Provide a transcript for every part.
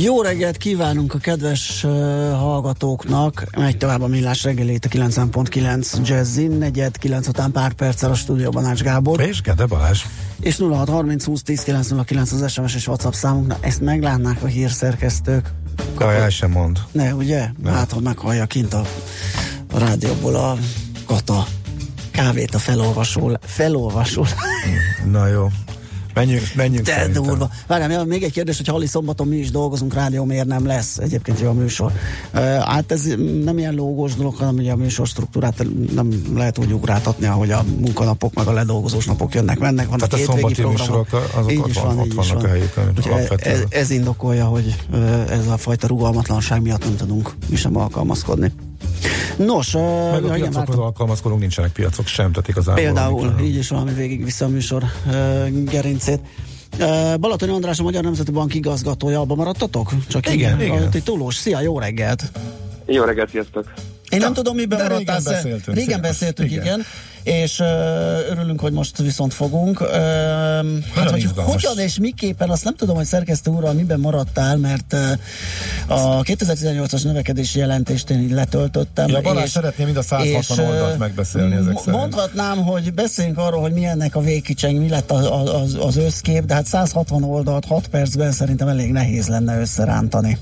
Jó reggelt kívánunk a kedves uh, hallgatóknak. Megy tovább a millás reggelét a 9.9 Jazzin, negyed 9 után pár perccel a stúdióban Ács Gábor. És Gede Balázs. És 0630 20 10 909 az SMS és WhatsApp számunk. Na, ezt meglátnák a hírszerkesztők. Kajá sem mond. Ne, ugye? Nem. Hát, hogy meghallja kint a, a rádióból a kata kávét a felolvasó, felolvasó. Na jó. Menjünk, menjünk De szerintem. durva. Várjál, még egy kérdés, hogy Halli szombaton mi is dolgozunk, rádió miért nem lesz? Egyébként jó a műsor. Uh, hát ez nem ilyen lógós dolog, hanem ugye a műsor struktúrát nem lehet úgy ugrátatni, ahogy a munkanapok meg a ledolgozós napok jönnek, mennek. Vannak Tehát a szombati műsorok, azok így ott, van, van, ott vannak van. a helyükön. Ez, ez indokolja, hogy ez a fajta rugalmatlanság miatt nem tudunk mi sem alkalmazkodni. Nos, Meg a igen, piacokhoz vártam. alkalmazkodunk, nincsenek piacok sem, tehát igazából. Például, amik- így is valami végig vissza a műsor uh, gerincét. Uh, Balatoni András, a Magyar Nemzeti Bank igazgatója, abban maradtatok? Csak Igen, igen. Ti Tulós, szia, jó reggelt! Jó reggelt, sziasztok! Én nem tudom, miben maradtál. régen beszéltünk, Régen beszéltünk, igen. Igen. És uh, örülünk, hogy most viszont fogunk. Hát, hogy izgalmas. hogyan és miképpen, azt nem tudom, hogy szerkesztő úrral miben maradtál, mert a 2018-as növekedési jelentést én így letöltöttem. Ja, Balázs szeretné mind a 160 ö, oldalt megbeszélni ezek szerint. Mondhatnám, hogy beszéljünk arról, hogy mi ennek a végkicseng, mi lett az, az, az összkép, de hát 160 oldalt 6 percben szerintem elég nehéz lenne összerántani.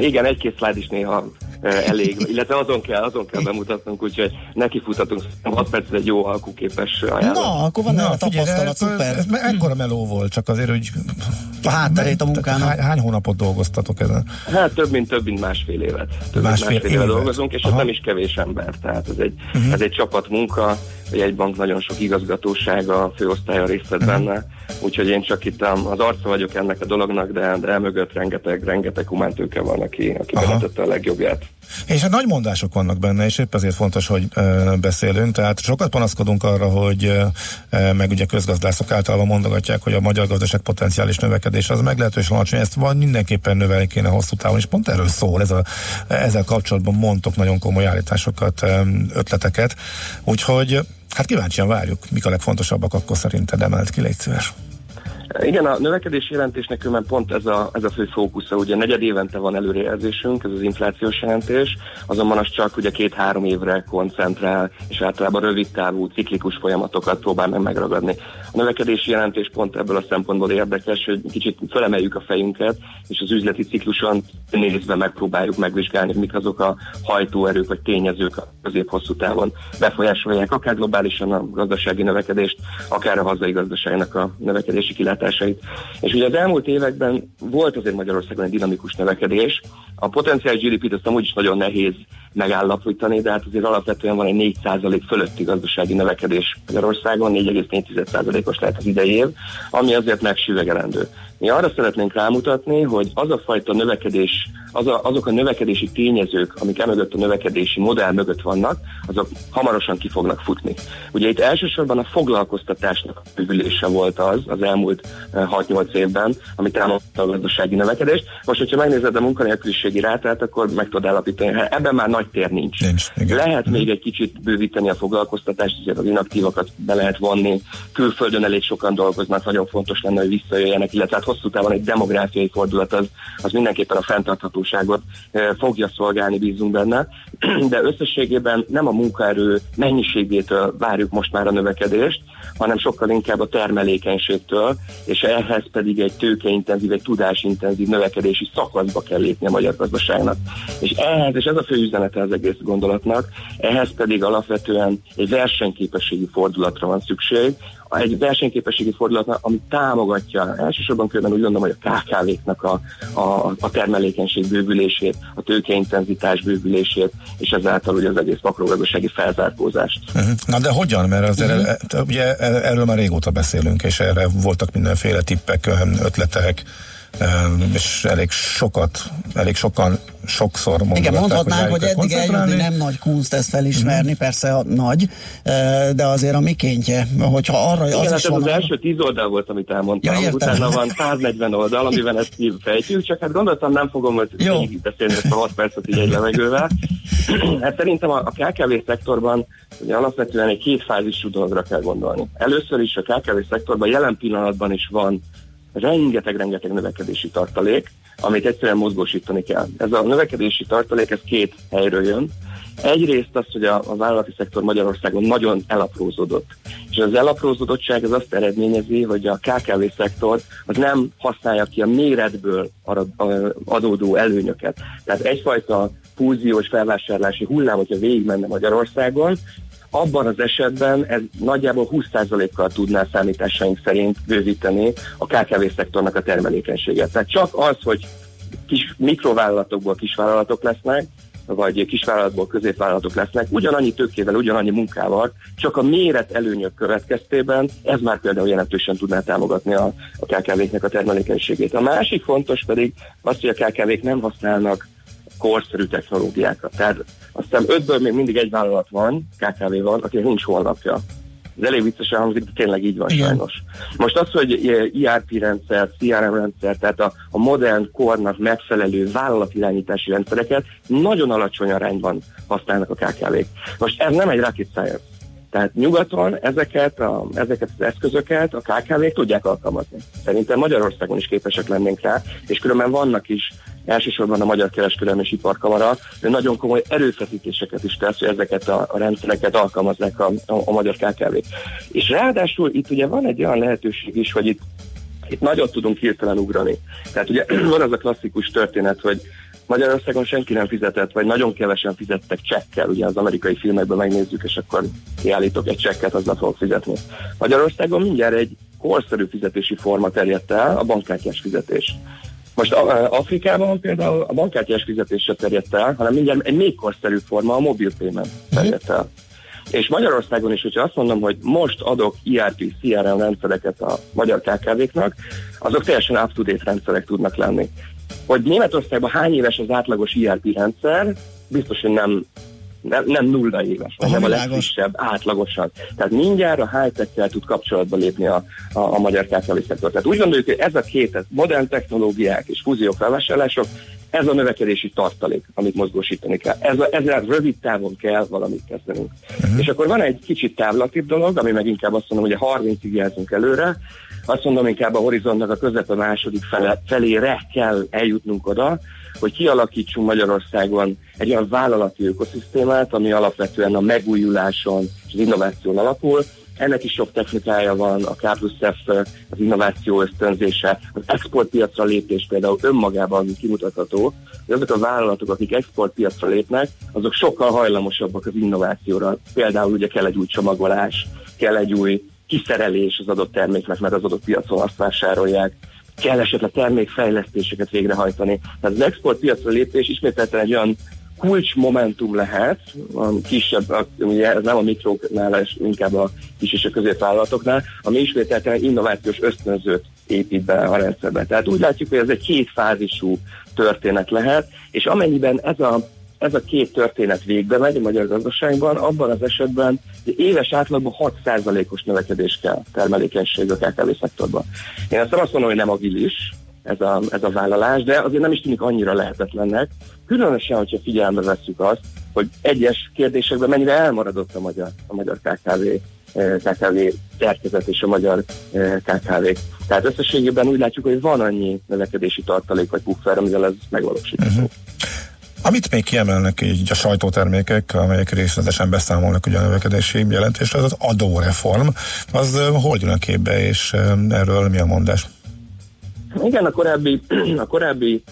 Igen, egy-két szlájd is néha elég, illetve azon kell, azon kell bemutatnunk, úgyhogy nekifutatunk. 6 perc egy jó alkuképes ajánlat. Na, akkor van erre tapasztalat, ez, szuper. ez, ez ekkora meló volt, csak azért, hogy A hátterét a munkának. Hány, hány hónapot dolgoztatok ezen? Hát több mint több mint másfél évet. Több Másfél mint másfél éve évet. dolgozunk, és ez Aha. nem is kevés ember. Tehát ez egy, uh-huh. ez egy csapatmunka, hogy egy bank nagyon sok igazgatósága, főosztálya részt vett uh-huh. benne, úgyhogy én csak itt a- az arca vagyok ennek a dolognak, de, de emögött rengeteg, rengeteg humántőke van, aki, aki beletette a legjobbját. És hát nagy mondások vannak benne, és épp ezért fontos, hogy e, beszélünk. Tehát sokat panaszkodunk arra, hogy e, meg ugye közgazdászok általában mondogatják, hogy a magyar gazdaság potenciális növekedés az meglehetősen alacsony, ezt van mindenképpen növelni kéne hosszú távon, és pont erről szól, ez a, ezzel kapcsolatban mondtok nagyon komoly állításokat, ötleteket. Úgyhogy hát kíváncsian várjuk, mik a legfontosabbak akkor szerinted emelt ki, légy szíves. Igen, a növekedési jelentésnek különben pont ez a, ez a fő fókusza. Ugye negyed évente van előrejelzésünk, ez az inflációs jelentés, azonban az csak ugye két-három évre koncentrál, és általában rövid távú ciklikus folyamatokat próbál meg megragadni. A növekedési jelentés pont ebből a szempontból érdekes, hogy kicsit fölemeljük a fejünket, és az üzleti cikluson nézve megpróbáljuk megvizsgálni, mik azok a hajtóerők vagy tényezők a közép-hosszú távon befolyásolják, akár globálisan a gazdasági növekedést, akár a hazai gazdaságnak a növekedési kilátásait. És ugye az elmúlt években volt azért Magyarországon egy dinamikus növekedés. A potenciális GDP-t azt amúgy is nagyon nehéz megállapítani, de hát azért alapvetően van egy 4% fölötti gazdasági növekedés Magyarországon, 4,4%-os lehet az idei év, ami azért megsüvegelendő. Mi arra szeretnénk rámutatni, hogy az a fajta növekedés, az a, azok a növekedési tényezők, amik emögött a növekedési modell mögött vannak, azok hamarosan ki fognak futni. Ugye itt elsősorban a foglalkoztatásnak a bővülése volt az az elmúlt eh, 6-8 évben, ami támogatta a gazdasági növekedést. Most, hogyha megnézed a munkanélküliségi rátát, akkor meg tudod állapítani, hogy ebben már nagy tér nincs. Nincs, igen. Lehet még egy kicsit bővíteni a foglalkoztatást, ugye az inaktívakat be lehet vonni, külföldön elég sokan dolgoznak, nagyon fontos lenne, hogy visszajöjjenek, illetve hát hosszú távon egy demográfiai fordulat az, az mindenképpen a fenntarthatóságot fogja szolgálni, bízunk benne, de összességében nem a munkaerő mennyiségétől várjuk most már a növekedést, hanem sokkal inkább a termelékenységtől, és ehhez pedig egy tőkeintenzív, egy tudásintenzív növekedési szakaszba kell lépni a magyar gazdaságnak. És ehhez, és ez a fő üzenete az egész gondolatnak, ehhez pedig alapvetően egy versenyképességi fordulatra van szükség, egy versenyképességi fordulatnak, ami támogatja elsősorban különben úgy gondolom, hogy a KKV-knak a, a, a termelékenység bővülését, a tőkeintenzitás bővülését, és ezáltal ugye az egész makrogazdasági felzárkózást. Uh-huh. Na de hogyan? Mert azért uh-huh. ugye erről már régóta beszélünk, és erre voltak mindenféle tippek, ötletek, és elég sokat, elég sokan sokszor Igen, mondhatnánk, hogy, hogy eddig eljutni nem nagy kunst ezt felismerni, mm. persze a nagy, de azért a mikéntje, hogyha arra Igen, az hát is van... az első tíz oldal volt, amit elmondtam, ja, utána van 140 oldal, amiben ezt fejtjük, csak hát gondoltam, nem fogom most végig beszélni ezt a 6 percet így egy levegővel. hát szerintem a, a KKV szektorban ugye alapvetően egy kétfázisú dologra kell gondolni. Először is a KKV szektorban jelen pillanatban is van rengeteg-rengeteg növekedési tartalék, amit egyszerűen mozgósítani kell. Ez a növekedési tartalék, ez két helyről jön. Egyrészt az, hogy a, a vállalati szektor Magyarországon nagyon elaprózódott. És az elaprózódottság az azt eredményezi, hogy a KKV szektor az nem használja ki a méretből adódó előnyöket. Tehát egyfajta fúziós felvásárlási hullám, hogyha végigmenne Magyarországon, abban az esetben ez nagyjából 20%-kal tudná számításaink szerint bővíteni a KKV szektornak a termelékenységet. Tehát csak az, hogy kis mikrovállalatokból kisvállalatok lesznek, vagy kisvállalatból középvállalatok lesznek, ugyanannyi tőkével, ugyanannyi munkával, csak a méret előnyök következtében ez már például jelentősen tudná támogatni a, a KKV-knek a termelékenységét. A másik fontos pedig az, hogy a KKV-k nem használnak korszerű technológiákat. Tehát azt hiszem ötből még mindig egy vállalat van, KKV van, akinek nincs honlapja. Ez elég viccesen hangzik, de tényleg így van Igen. sajnos. Most az, hogy ERP rendszer, CRM rendszer, tehát a, a modern kornak megfelelő vállalatirányítási rendszereket nagyon alacsony arányban használnak a KKV-k. Most ez nem egy rocket science. Tehát nyugaton ezeket, a, ezeket az eszközöket a KKV-k tudják alkalmazni. Szerintem Magyarországon is képesek lennénk rá, és különben vannak is elsősorban a Magyar Kereskedelmi és Iparkamara nagyon komoly erőfeszítéseket is tesz, hogy ezeket a, a rendszereket alkalmazzák a, a, a magyar kkv És ráadásul itt ugye van egy olyan lehetőség is, hogy itt itt nagyot tudunk hirtelen ugrani. Tehát ugye van az a klasszikus történet, hogy Magyarországon senki nem fizetett, vagy nagyon kevesen fizettek csekkel, ugye az amerikai filmekben megnézzük, és akkor kiállítok egy csekket, azzal fogok fizetni. Magyarországon mindjárt egy korszerű fizetési forma terjedt el, a bankkártyás fizetés. Most Afrikában például a bankkártyás fizetés se terjedt el, hanem mindjárt egy még korszerű forma, a mobil payment terjedt el. És Magyarországon is, hogyha azt mondom, hogy most adok ERP, CRM rendszereket a magyar KKV-knak, azok teljesen up-to-date rendszerek tudnak lenni. Hogy Németországban hány éves az átlagos ERP rendszer, biztos, hogy nem nem, nem nulla éves, Aha, nem a legfrissebb, átlagosan. Tehát mindjárt a high-tech-kel tud kapcsolatba lépni a, a, a magyar KKV szektor. Tehát úgy gondoljuk, hogy ez a két, ez modern technológiák és fúziók felvásárlások, ez a növekedési tartalék, amit mozgósítani kell. Ez a, ezzel rövid távon kell valamit kezdenünk. Uh-huh. És akkor van egy kicsit távlatibb dolog, ami meg inkább azt mondom, hogy a 30-ig jelzünk előre, azt mondom, inkább a horizontnak a közepe második fele, felére kell eljutnunk oda, hogy kialakítsunk Magyarországon egy olyan vállalati ökoszisztémát, ami alapvetően a megújuláson és az innováción alapul, ennek is sok technikája van, a K plusz F, az innováció ösztönzése, az exportpiacra lépés például önmagában kimutatható, hogy azok a vállalatok, akik exportpiacra lépnek, azok sokkal hajlamosabbak az innovációra. Például ugye kell egy új csomagolás, kell egy új kiszerelés az adott terméknek, mert az adott piacon azt vásárolják, kell esetleg termékfejlesztéseket végrehajtani. Tehát az exportpiacra lépés ismételten egy olyan kulcsmomentum lehet, a kisebb, ugye ez nem a mikróknál, és inkább a kis és a középvállalatoknál, ami ismételten innovációs ösztönzőt épít be a rendszerbe. Tehát úgy látjuk, hogy ez egy kétfázisú történet lehet, és amennyiben ez a ez a két történet végbe megy a magyar gazdaságban, abban az esetben éves átlagban 6%-os növekedés kell termelékenység a KKV szektorban. Én ezt nem azt mondom, hogy nem agilis ez a, ez a vállalás, de azért nem is tűnik annyira lehetetlennek, különösen, hogyha figyelembe vesszük azt, hogy egyes kérdésekben mennyire elmaradott a magyar, a magyar KKV eh, KKV szerkezet és a magyar eh, KKV. Tehát összességében úgy látjuk, hogy van annyi növekedési tartalék vagy puffer, amivel ez megvalósítható. Uh-huh. Amit még kiemelnek így a sajtótermékek, amelyek részletesen beszámolnak ugye a növekedési jelentésre, az az adóreform. Az hol jön a képbe, és erről mi a mondás? Igen, a korábbi, a korábbi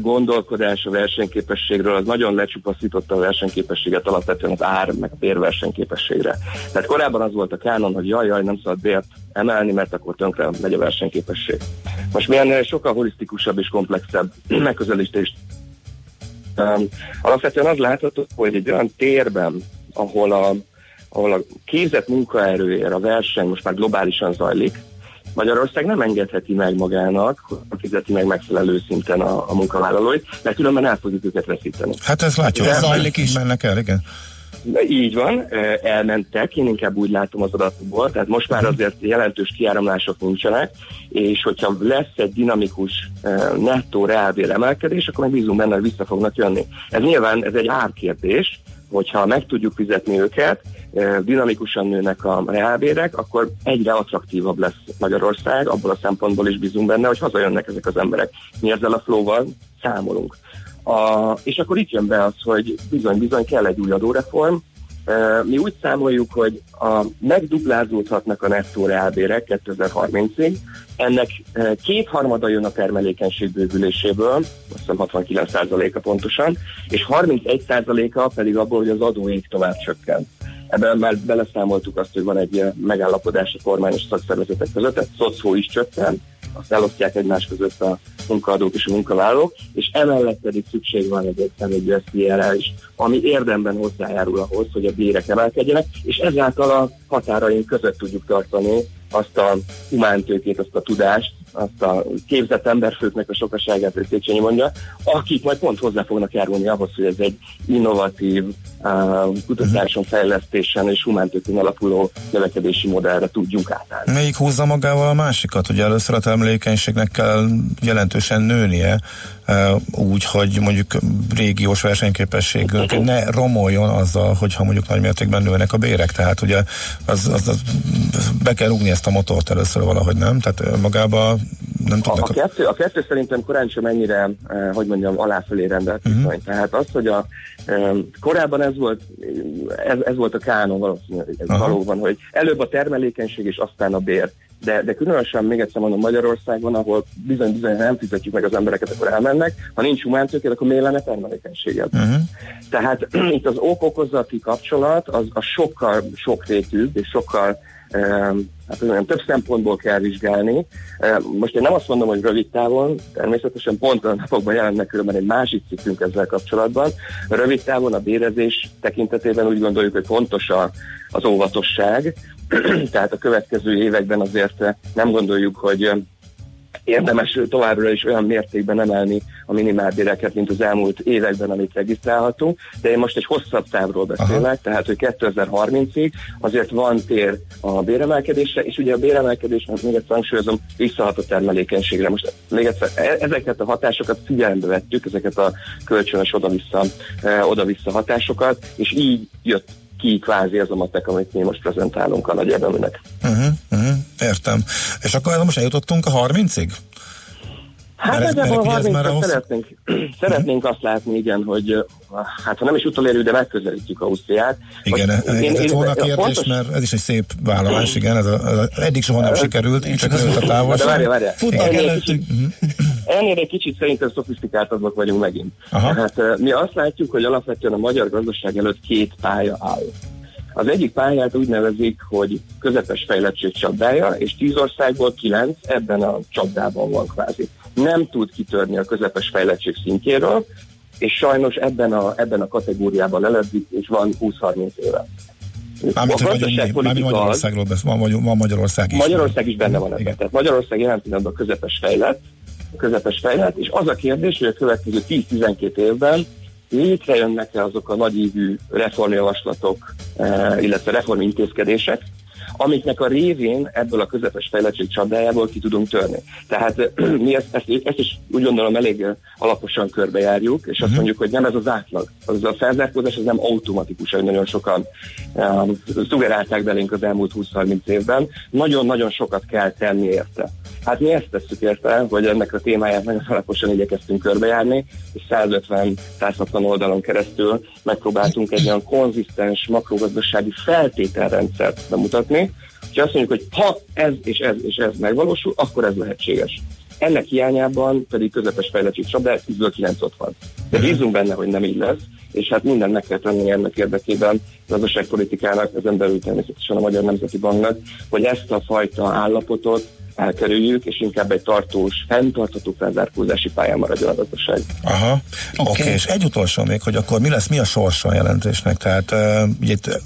gondolkodás a versenyképességről az nagyon lecsupaszította a versenyképességet alapvetően az ár meg a bérversenyképességre. Tehát korábban az volt a kánon, hogy jaj, jaj, nem szabad bért emelni, mert akkor tönkre megy a versenyképesség. Most milyen sokkal holisztikusabb és komplexebb megközelítést Um, alapvetően az látható, hogy egy olyan térben, ahol a, ahol a képzett munkaerőért a verseny most már globálisan zajlik, Magyarország nem engedheti meg magának, hogy fizeti meg megfelelő szinten a, a munkavállalóit, mert különben el fogjuk őket veszíteni. Hát ez látjuk, ez zajlik is. Mennek el, igen. Így van, elmentek, én inkább úgy látom az adatokból, tehát most már azért jelentős kiáramlások nincsenek, és hogyha lesz egy dinamikus nettó reálbér emelkedés, akkor meg bízunk benne, hogy vissza fognak jönni. Ez nyilván ez egy árkérdés, hogyha meg tudjuk fizetni őket, dinamikusan nőnek a reálbérek, akkor egyre attraktívabb lesz Magyarország, abból a szempontból is bízunk benne, hogy hazajönnek ezek az emberek. Mi ezzel a flóval számolunk. A, és akkor itt jön be az, hogy bizony-bizony kell egy új adóreform. Mi úgy számoljuk, hogy a, megduplázódhatnak a nettó reálbérek 2030-ig, ennek kétharmada jön a termelékenység bővüléséből, azt hiszem 69%-a pontosan, és 31%-a pedig abból, hogy az adóink tovább csökken. Ebben már beleszámoltuk azt, hogy van egy megállapodás a kormány és szakszervezetek között, tehát szocó is csökken, azt elosztják egymás között a munkaadók és a munkavállalók, és emellett pedig szükség van egy SZIR-re is, ami érdemben hozzájárul ahhoz, hogy a bérek emelkedjenek, és ezáltal a határaink között tudjuk tartani azt a humántőkét, azt a tudást, azt a képzett emberfőknek a sokaságát, hogy Széchenyi mondja, akik majd pont hozzá fognak járulni ahhoz, hogy ez egy innovatív, uh, kutatáson, fejlesztésen és humántőkén alapuló növekedési modellre tudjunk átállni. Melyik húzza magával a másikat? Ugye először a termelékenységnek kell jelentősen nőnie, úgy, hogy mondjuk régiós versenyképességünk ne romoljon azzal, hogyha mondjuk nagy mértékben nőnek a bérek. Tehát ugye az, az, az be kell rúgni ezt a motort először valahogy, nem? Tehát magába nem tudnak... A, a, kettő, a kettő szerintem korán sem ennyire, eh, hogy mondjam, aláfölé rendelt uh-huh. Tehát az, hogy a, eh, korábban ez volt, ez, ez volt a kánon valószínűleg, ez valóban, hogy előbb a termelékenység és aztán a bér. De, de különösen még egyszer mondom Magyarországon, ahol bizony-bizony nem fizetjük meg az embereket, akkor elmennek. Ha nincs humántőkéd, akkor miért lenne termelékenységed? Uh-huh. Tehát itt az ok-okozati kapcsolat az, az sokkal sokrétűbb és sokkal hát olyan több szempontból kell vizsgálni. Most én nem azt mondom, hogy rövid távon, természetesen pont a napokban jelennek különben egy másik cikkünk ezzel kapcsolatban. Rövid távon a bérezés tekintetében úgy gondoljuk, hogy fontos az óvatosság, tehát a következő években azért nem gondoljuk, hogy érdemes továbbra is olyan mértékben emelni a minimálbéreket, mint az elmúlt években, amit regisztrálhatunk, de én most egy hosszabb távról beszélek, Aha. tehát hogy 2030-ig azért van tér a béremelkedésre, és ugye a béremelkedés, mert még egyszer hangsúlyozom, visszahat a termelékenységre. Most még egyszer, e- ezeket a hatásokat figyelembe vettük, ezeket a kölcsönös oda-vissza, e, oda-vissza hatásokat, és így jött ki kvázi ez a matek, amit mi most prezentálunk a nagy érdeműnek. Uh-huh, uh-huh, értem. És akkor most eljutottunk a 30-ig? Hát ez, mert 30 már ahhoz... szeretnénk, szeretnénk azt látni, igen, hogy hát ha nem is utolérő, de megközelítjük Ausztriát. Igen, ez én, én, volna kérdés, fontos... mert ez is egy szép vállalás, igen, ez, a, ez eddig soha nem sikerült, így csak nőtt a távolság. De várja, várja. Ennél, kicsit, mhm. ennél egy kicsit szerintem szofisztikáltabbak vagyunk megint. Aha. Tehát mi azt látjuk, hogy alapvetően a magyar gazdaság előtt két pálya áll. Az egyik pályát úgy nevezik, hogy közepes fejlettség csapdája, és tíz országból kilenc ebben a csapdában van kvázi. Nem tud kitörni a közepes fejlettség szintjéről, és sajnos ebben a, ebben a kategóriában leledzik, és van 20-30 éve. Mármint, a hogy Magyarországról beszél, van, van Magyarország is. Magyarország is benne van ebben. Tehát Magyarország jelen pillanatban közepes fejlett, közepes fejlett, és az a kérdés, hogy a következő 10-12 évben létrejönnek-e azok a nagyívű reformjavaslatok, eh, illetve reformintézkedések, amiknek a révén ebből a közepes fejlettség csapdájából ki tudunk törni. Tehát mi ezt, ezt, ezt is úgy gondolom elég alaposan körbejárjuk, és azt uh-huh. mondjuk, hogy nem ez az átlag. Az a felzárkózás az nem automatikus, hogy nagyon sokan um, szugerálták belénk az elmúlt 20-30 évben. Nagyon-nagyon sokat kell tenni érte. Hát mi ezt tesszük érte, hogy ennek a témáját nagyon alaposan igyekeztünk körbejárni, és 150-160 oldalon keresztül megpróbáltunk egy olyan konzisztens makrogazdasági feltételrendszert bemutatni, hogy azt mondjuk, hogy ha ez és ez és ez megvalósul, akkor ez lehetséges. Ennek hiányában pedig közepes fejlettség csapda, 10 9 ott van. De bízunk benne, hogy nem így lesz, és hát mindent meg kell tenni ennek érdekében az gazdaságpolitikának, ezen belül természetesen a Magyar Nemzeti Banknak, hogy ezt a fajta állapotot elkerüljük, és inkább egy tartós, fenntartható felzárkózási pályán maradjon a gazdaság. Aha, oké, okay. okay. és egy utolsó még, hogy akkor mi lesz, mi a sorsa a jelentésnek? Tehát uh, itt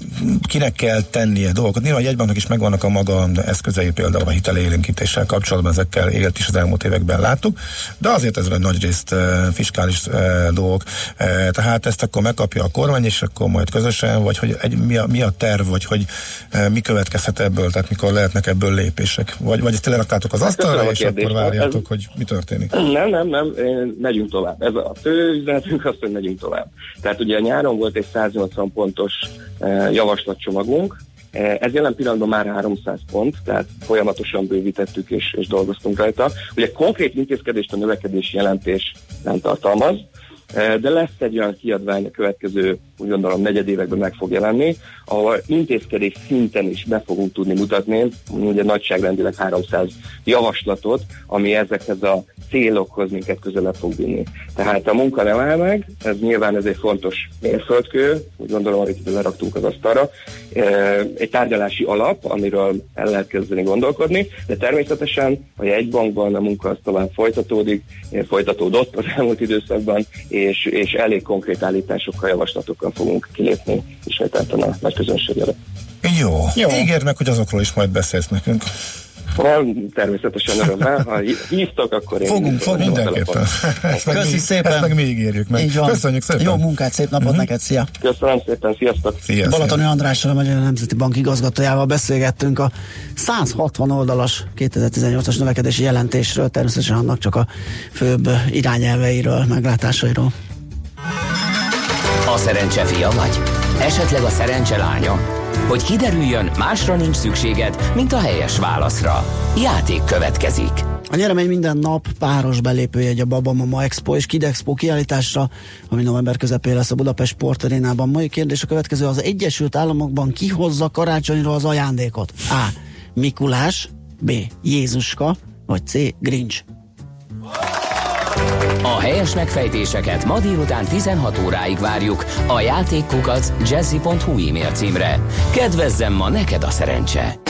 kinek kell tennie dolgokat? Nyilván a jegybanknak is megvannak a maga eszközei, például a hitelélénkítéssel kapcsolatban, ezekkel élt is az elmúlt években láttuk, de azért ez egy nagy részt uh, fiskális uh, dolgok. Uh, tehát ezt akkor megkapja a kormány, és akkor majd közösen, vagy hogy egy, mi, a, mi a terv, vagy hogy uh, mi következhet ebből, tehát mikor lehetnek ebből lépések? Vagy, vagy ezt leraktátok az asztalra, és akkor várjátok, ez... hogy mi történik? Nem, nem, nem, megyünk tovább. Ez a fő üzenetünk az, hogy megyünk tovább. Tehát ugye a nyáron volt egy 180 pontos uh, javaslatcsomagunk, ez jelen pillanatban már 300 pont, tehát folyamatosan bővítettük és, és dolgoztunk rajta. Ugye konkrét intézkedést a növekedési jelentés nem tartalmaz, de lesz egy olyan kiadvány a következő, úgy gondolom, negyedévekben meg fog jelenni, ahol intézkedés szinten is be fogunk tudni mutatni, ugye nagyságrendileg 300 javaslatot, ami ezekhez a célokhoz minket közelebb fog vinni. Tehát a munka nem áll meg, ez nyilván ez egy fontos mérföldkő, úgy gondolom, hogy itt leraktunk az asztalra, egy tárgyalási alap, amiről el lehet kezdeni gondolkodni, de természetesen a jegybankban a munka az tovább folytatódik, folytatódott az elmúlt időszakban, és, és elég konkrét állításokkal, javaslatokkal fogunk kilépni ismételten a nagy közönség előtt. Jó. Jó. Ígérd meg, hogy azokról is majd beszélsz nekünk. Természetesen örömmel. Ha hívtok, akkor én... Fogunk, fogunk. Mindenképpen. Ezt meg, Köszi mi, szépen. Ezt meg mi ígérjük meg. Így van. Köszönjük szépen. Jó munkát, szép napot uh-huh. neked, szia. Köszönöm szépen, sziasztok. Szia, Balatoni Andrással, a Magyar Nemzeti Bank igazgatójával beszélgettünk a 160 oldalas 2018-as növekedési jelentésről, természetesen annak csak a főbb irányelveiről, meglátásairól. A szerencse fia vagy? Esetleg a szerencse lánya? Hogy kiderüljön, másra nincs szükséged, mint a helyes válaszra. Játék következik. A nyeremény minden nap páros belépőjegy a Baba Mama Expo és Kid Expo kiállításra, ami november közepén lesz a Budapest Sportarénában. Mai kérdés a következő, az Egyesült Államokban kihozza karácsonyra az ajándékot? A. Mikulás, B. Jézuska, vagy C. Grinch. A helyes megfejtéseket ma délután 16 óráig várjuk a játékkukac jazzy.hu e-mail címre. Kedvezzem ma neked a szerencse!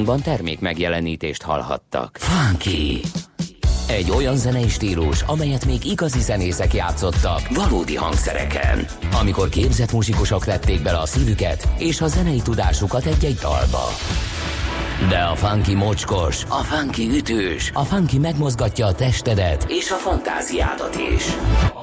Műsorunkban termék megjelenítést hallhattak. Funky! Egy olyan zenei stílus, amelyet még igazi zenészek játszottak valódi hangszereken. Amikor képzett muzsikusok vették bele a szívüket és a zenei tudásukat egy-egy dalba. De a funky mocskos, a funky ütős, a funky megmozgatja a testedet és a fantáziádat is.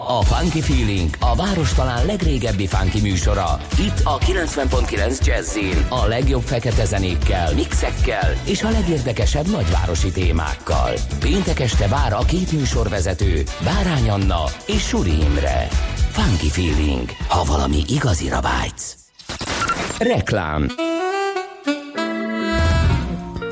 A Funky Feeling a város talán legrégebbi funky műsora. Itt a 90.9 Jazzin a legjobb fekete zenékkel, mixekkel és a legérdekesebb nagyvárosi témákkal. Péntek este vár a két műsorvezető, Bárány Anna és Suri Imre. Funky Feeling, ha valami igazira vágysz. Reklám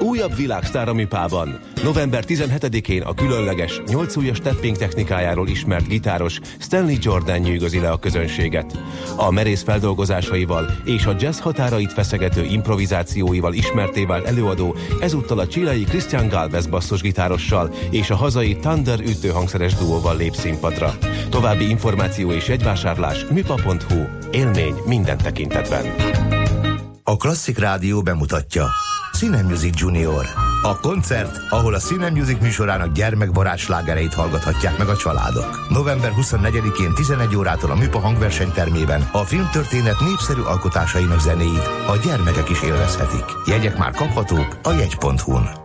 újabb világsztár a műpában. November 17-én a különleges, 8 ujjas tapping technikájáról ismert gitáros Stanley Jordan nyűgözi le a közönséget. A merész feldolgozásaival és a jazz határait feszegető improvizációival ismerté vált előadó ezúttal a csilei Christian Galvez basszusgitárossal és a hazai Thunder ütőhangszeres duóval lép színpadra. További információ és egyvásárlás műpa.hu. Élmény minden tekintetben. A Klasszik Rádió bemutatja Cine Music Junior. A koncert, ahol a Cine Music műsorának gyermekbarát slágereit hallgathatják meg a családok. November 24-én 11 órától a Műpa hangversenytermében a filmtörténet népszerű alkotásainak zenéit a gyermekek is élvezhetik. Jegyek már kaphatók a jegy.hu-n.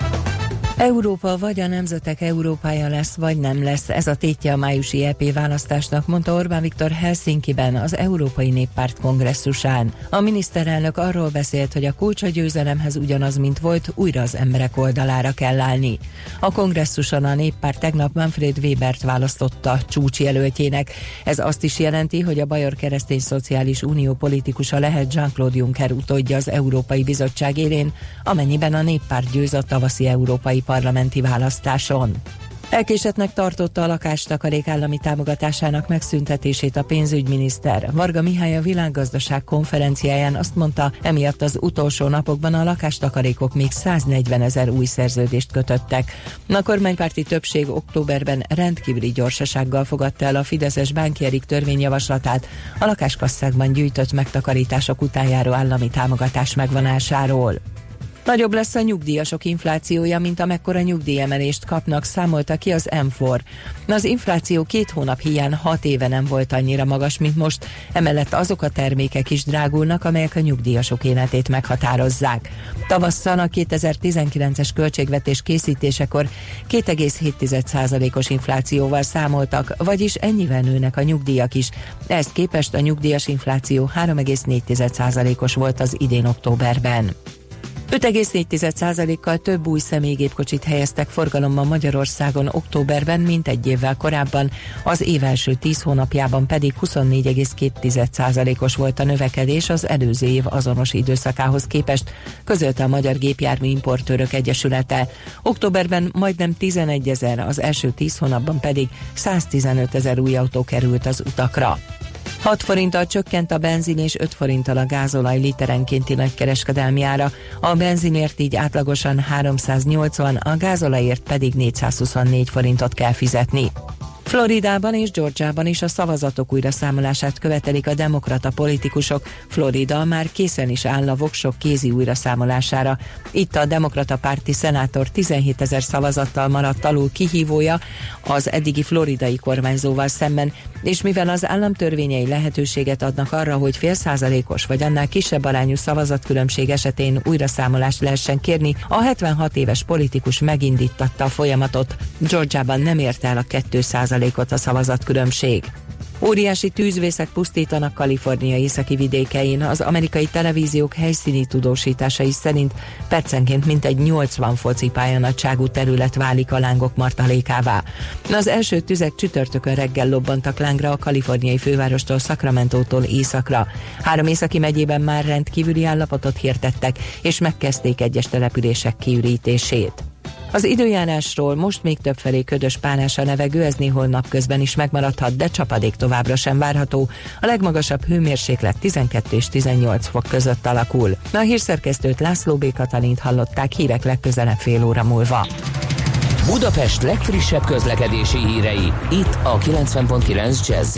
Európa vagy a nemzetek Európája lesz, vagy nem lesz. Ez a tétje a májusi EP választásnak, mondta Orbán Viktor Helsinki-ben az Európai Néppárt kongresszusán. A miniszterelnök arról beszélt, hogy a kulcs a győzelemhez ugyanaz, mint volt, újra az emberek oldalára kell állni. A kongresszuson a néppárt tegnap Manfred Webert választotta csúcsjelöltjének. Ez azt is jelenti, hogy a Bajor Keresztény Szociális Unió politikusa lehet Jean-Claude Juncker utódja az Európai Bizottság élén, amennyiben a néppárt győz a tavaszi európai parlamenti választáson. Elkésetnek tartotta a lakástakarék állami támogatásának megszüntetését a pénzügyminiszter. Varga Mihály a világgazdaság konferenciáján azt mondta, emiatt az utolsó napokban a lakástakarékok még 140 ezer új szerződést kötöttek. A kormánypárti többség októberben rendkívüli gyorsasággal fogadta el a Fideszes bánkjerik törvényjavaslatát a lakáskasszákban gyűjtött megtakarítások után járó állami támogatás megvonásáról. Nagyobb lesz a nyugdíjasok inflációja, mint amekkora nyugdíjemelést kapnak, számolta ki az M4. Az infláció két hónap hiány hat éve nem volt annyira magas, mint most, emellett azok a termékek is drágulnak, amelyek a nyugdíjasok életét meghatározzák. Tavasszal a 2019-es költségvetés készítésekor 2,7%-os inflációval számoltak, vagyis ennyivel nőnek a nyugdíjak is. Ezt képest a nyugdíjas infláció 3,4%-os volt az idén októberben. 5,4%-kal több új személygépkocsit helyeztek forgalomban Magyarországon októberben, mint egy évvel korábban, az év első 10 hónapjában pedig 24,2%-os volt a növekedés az előző év azonos időszakához képest, közölte a Magyar Gépjármű Importőrök Egyesülete. Októberben majdnem 11 ezer, az első 10 hónapban pedig 115 ezer új autó került az utakra. 6 forinttal csökkent a benzin és 5 forinttal a gázolaj literenkénti nagykereskedelmi ára. A benzinért így átlagosan 380, a gázolajért pedig 424 forintot kell fizetni. Floridában és Georgiában is a szavazatok újraszámolását követelik a demokrata politikusok. Florida már készen is áll a voksok kézi újraszámolására. Itt a demokrata párti szenátor 17 ezer szavazattal maradt alul kihívója az eddigi floridai kormányzóval szemben, és mivel az államtörvényei lehetőséget adnak arra, hogy fél százalékos vagy annál kisebb arányú szavazatkülönbség esetén újraszámolást lehessen kérni, a 76 éves politikus megindítatta a folyamatot. Georgiában nem ért el a 2 százalékot a szavazatkülönbség. Óriási tűzvészek pusztítanak Kalifornia északi vidékein. Az amerikai televíziók helyszíni tudósításai szerint percenként mintegy 80 focipálya nagyságú terület válik a lángok martalékává. Az első tüzek csütörtökön reggel lobbantak lángra a kaliforniai fővárostól Sacramento-tól északra. Három északi megyében már rendkívüli állapotot hirdettek, és megkezdték egyes települések kiürítését. Az időjárásról most még többfelé ködös pánás a levegő, ez néhol napközben is megmaradhat, de csapadék továbbra sem várható. A legmagasabb hőmérséklet 12 és 18 fok között alakul. A hírszerkesztőt László B. Katalint hallották hírek legközelebb fél óra múlva. Budapest legfrissebb közlekedési hírei, itt a 90.9 jazz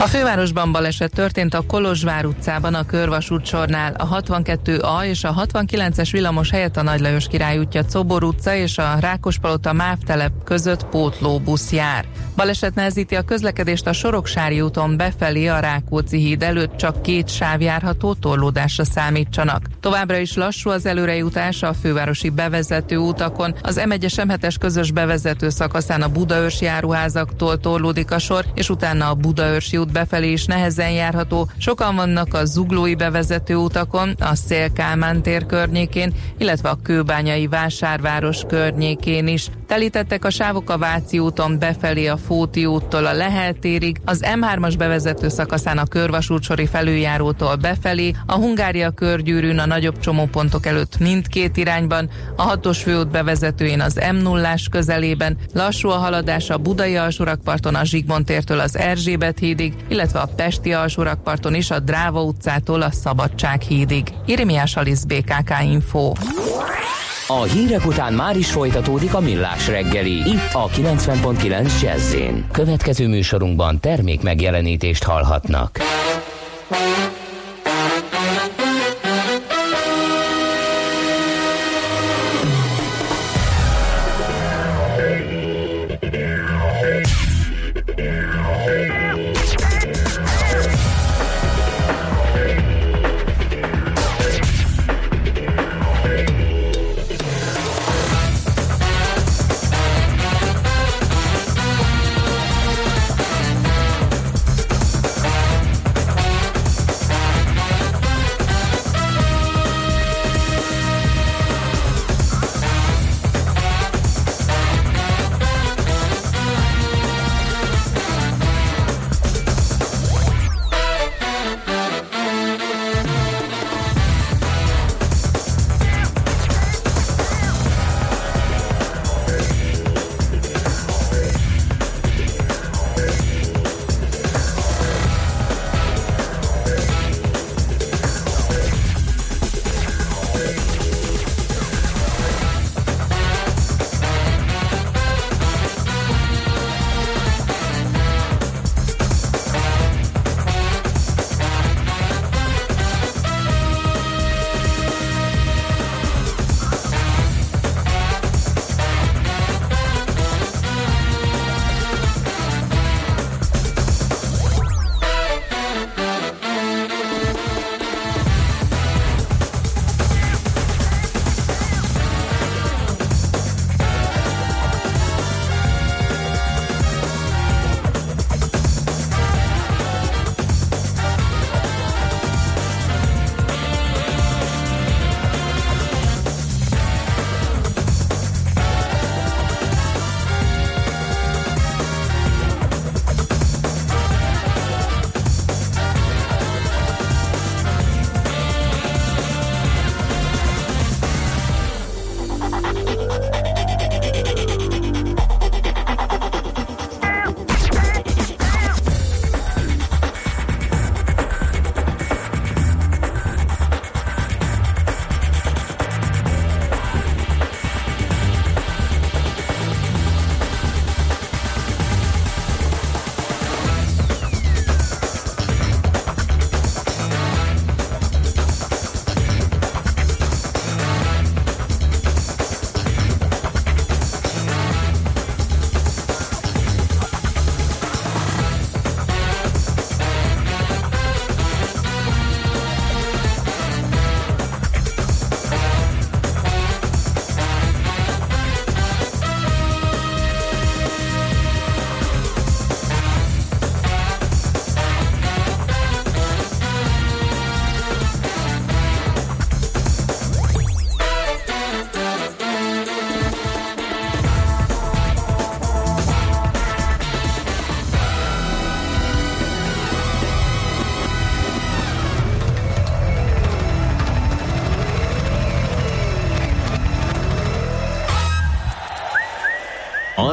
A fővárosban baleset történt a Kolozsvár utcában a Körvasút sornál. A 62A és a 69-es villamos helyett a Nagy Lajos Király útja Cobor utca és a Rákospalota MÁV telep között pótlóbusz jár. Baleset nehezíti a közlekedést a Soroksári úton befelé a Rákóczi híd előtt csak két sáv járható torlódásra számítsanak. Továbbra is lassú az előrejutás a fővárosi bevezető utakon. Az M1-es M7-es közös bevezető szakaszán a Budaörs járuházaktól torlódik a sor, és utána a Budaörsi befelé is nehezen járható. Sokan vannak a zuglói bevezető utakon, a Szélkálmán tér környékén, illetve a Kőbányai vásárváros környékén is. Telítettek a sávok a Váci úton befelé a Fóti úttól a Lehel térig, az M3-as bevezető szakaszán a körvasútsori felüljárótól befelé, a Hungária körgyűrűn a nagyobb csomópontok előtt mindkét irányban, a hatos főút bevezetőjén az m 0 közelében, lassú a haladás a Budai alsórakparton a Zsigmond tértől az Erzsébet hídig, illetve a Pesti alsórakparton is a Dráva utcától a Szabadság hídig. Irimiás Alisz BKK Info. A hírek után már is folytatódik a millás reggeli, itt a 90.9 jazz Következő műsorunkban termék megjelenítést hallhatnak.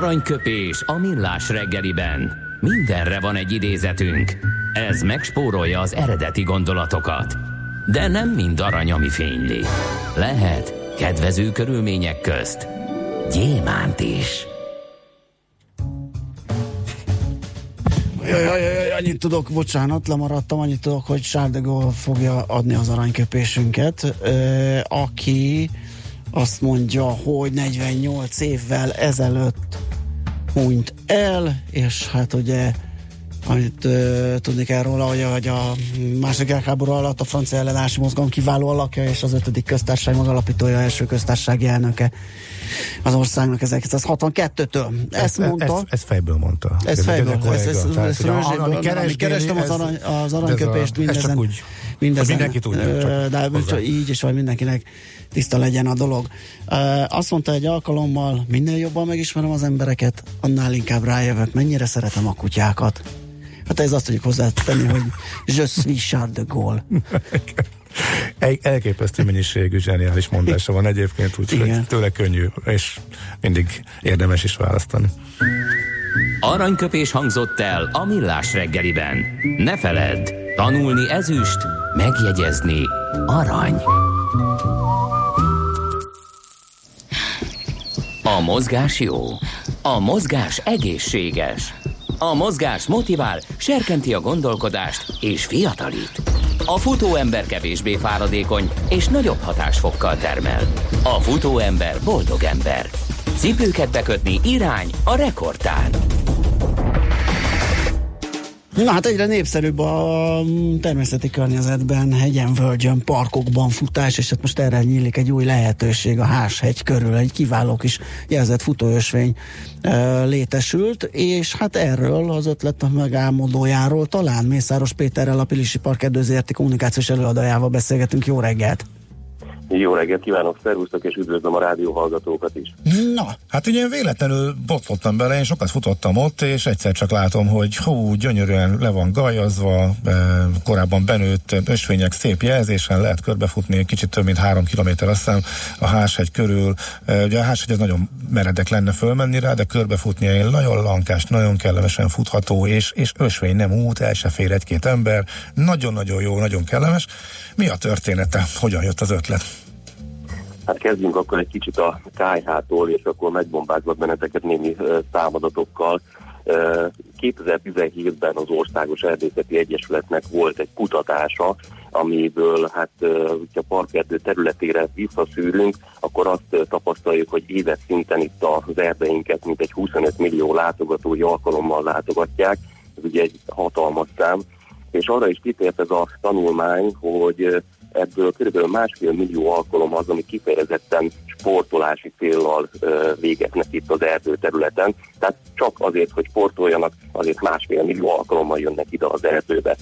Aranyköpés a millás reggeliben. Mindenre van egy idézetünk. Ez megspórolja az eredeti gondolatokat. De nem mind arany, ami fényli. Lehet kedvező körülmények közt gyémánt is. Jaj, jaj, jaj, annyit tudok, bocsánat, lemaradtam, annyit tudok, hogy Sárdegó fogja adni az aranyköpésünket, aki azt mondja, hogy 48 évvel ezelőtt hunyt el, és hát ugye amit uh, tudni kell róla, hogy, hogy a második világháború alatt a francia ellenállási mozgalom kiváló alakja, és az ötödik köztársaság megalapítója, első köztársasági elnöke az országnak 1962-től. Ezt mondta. Ez, ez fejből mondta. Ez fejből, ez, ez, ez, ez rörzséből, keres, kerestem az, arany, az aranyköpést mindezen. Ez csak úgy, mindezen, mindenki tudja. Csak de csak így, és vagy mindenkinek tiszta legyen a dolog. Azt mondta egy alkalommal, minél jobban megismerem az embereket, annál inkább rájövök, mennyire szeretem a kutyákat. Hát ez azt tudjuk hozzátenni, hogy je suis Charles de Gaulle. Egy elképesztő mennyiségű zseniális mondása van egyébként, úgyhogy tőle könnyű, és mindig érdemes is választani. Aranyköpés hangzott el a millás reggeliben. Ne feledd, tanulni ezüst, megjegyezni arany. A mozgás jó, a mozgás egészséges. A mozgás motivál, serkenti a gondolkodást és fiatalít. A futóember kevésbé fáradékony és nagyobb hatásfokkal termel. A futóember boldog ember. Cipőket bekötni irány a rekordtán. Na hát egyre népszerűbb a természeti környezetben, hegyen, völgyön, parkokban futás, és hát most erre nyílik egy új lehetőség a Háshegy körül, egy kiváló kis jelzett futóösvény e, létesült, és hát erről az ötlet a megálmodójáról talán Mészáros Péterrel, a Pilisi Park Erdőzérti kommunikációs előadójával beszélgetünk. Jó reggelt! Jó reggelt kívánok, szervusztok, és üdvözlöm a rádióhallgatókat is. Na, hát ugye én véletlenül botlottam bele, én sokat futottam ott, és egyszer csak látom, hogy hú, gyönyörűen le van gajazva, korábban benőtt ösvények szép jelzésen lehet körbefutni, kicsit több mint három kilométer azt hiszem a Háshegy körül. Ugye a Háshegy az nagyon meredek lenne fölmenni rá, de körbefutni egy nagyon lankás, nagyon kellemesen futható, és, és ösvény nem út, el se fér egy-két ember. Nagyon-nagyon jó, nagyon kellemes. Mi a története? Hogyan jött az ötlet? Hát kezdjünk akkor egy kicsit a KH-tól, és akkor megbombázlak benneteket némi számadatokkal. 2017-ben az Országos Erdészeti Egyesületnek volt egy kutatása, amiből hát, hogyha parkerdő területére visszaszűrünk, akkor azt tapasztaljuk, hogy éves szinten itt az erdeinket mint egy 25 millió látogatói alkalommal látogatják. Ez ugye egy hatalmas szám. És arra is kitért ez a tanulmány, hogy ebből kb. másfél millió alkalom az, ami kifejezetten sportolási célral végeznek itt az erdőterületen. Tehát csak azért, hogy sportoljanak, azért másfél millió alkalommal jönnek ide az erdőbe.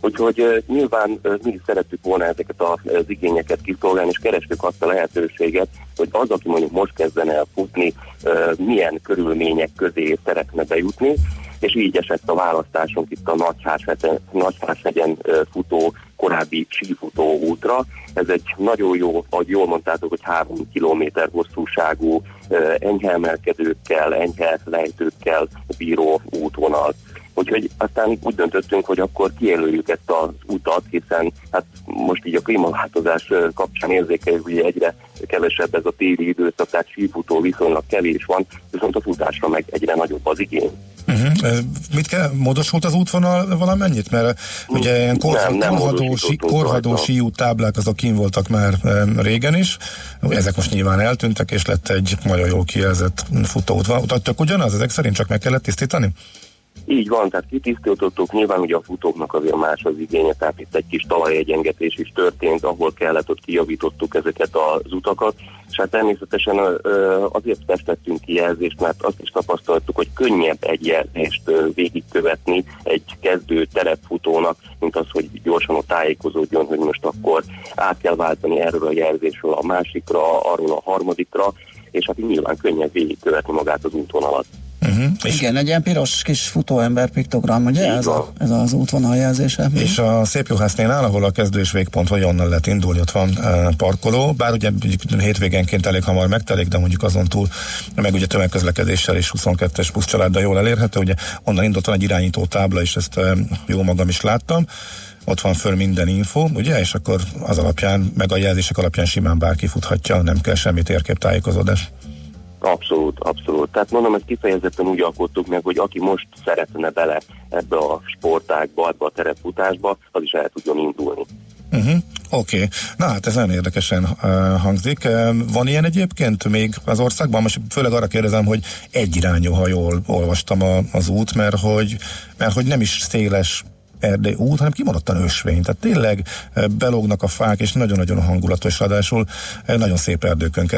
Úgyhogy nyilván mi is szerettük volna ezeket az igényeket kiszolgálni, és kerestük azt a lehetőséget, hogy az, aki mondjuk most kezdene el futni, milyen körülmények közé szeretne bejutni, és így esett a választásunk itt a Nagyháshegyen futó korábbi sífutó útra. Ez egy nagyon jó, ahogy jól mondtátok, hogy három kilométer hosszúságú, enyhe emelkedőkkel, enyhe lejtőkkel bíró útvonal. Úgyhogy aztán úgy döntöttünk, hogy akkor kijelöljük ezt az utat, hiszen hát most így a klímaváltozás kapcsán érzékeljük, hogy egyre kevesebb ez a téli időszak, tehát sífutó viszonylag kevés van, viszont a futásra meg egyre nagyobb az igény. Uh-huh. Mit kell, módosult az útvonal valamennyit? Mert ugye ilyen korhadó, nem, nem sí, korhadó síút táblák azok kín voltak már régen is, ezek most nyilván eltűntek, és lett egy nagyon jó kijelzett futóút. Tök ugyanaz, ezek szerint csak meg kellett tisztítani? Így van, tehát kitisztítottuk, nyilván ugye a futóknak azért más az igénye, tehát itt egy kis talajegyengetés is történt, ahol kellett, ott kijavítottuk ezeket az utakat, és hát természetesen azért tesztettünk ki jelzést, mert azt is tapasztaltuk, hogy könnyebb egy jelzést végigkövetni egy kezdő terepfutónak, mint az, hogy gyorsan ott tájékozódjon, hogy most akkor át kell váltani erről a jelzésről a másikra, arról a harmadikra, és hát nyilván könnyebb végigkövetni magát az útvonalat. Uh-huh. Igen, egy ilyen piros kis futóember piktogram, ugye? Ez, a, ez az útvonaljelzése. És a Szép Juhásznénál, ahol a kezdő és végpont, vagy onnan lehet indulni, ott van uh, parkoló, bár ugye hétvégenként elég hamar megtelik, de mondjuk azon túl, meg ugye tömegközlekedéssel és 22-es buszcsaláddal jól elérhető, ugye onnan indult van egy irányító tábla, és ezt uh, jó magam is láttam ott van föl minden info, ugye, és akkor az alapján, meg a jelzések alapján simán bárki futhatja, nem kell semmi térképtájékozódás. Abszolút, abszolút. Tehát mondom, ezt kifejezetten úgy alkottuk meg, hogy aki most szeretne bele ebbe a sportágba, ebbe a terepfutásba, az is el tudjon indulni. Uh-huh. Oké, okay. na hát ez nagyon érdekesen uh, hangzik. Uh, van ilyen egyébként még az országban? Most főleg arra kérdezem, hogy egyirányú, ha jól olvastam a, az út, mert hogy, mert hogy nem is széles erdei út, hanem kimondottan ösvény. Tehát tényleg belógnak a fák, és nagyon-nagyon hangulatos, ráadásul nagyon szép erdőkön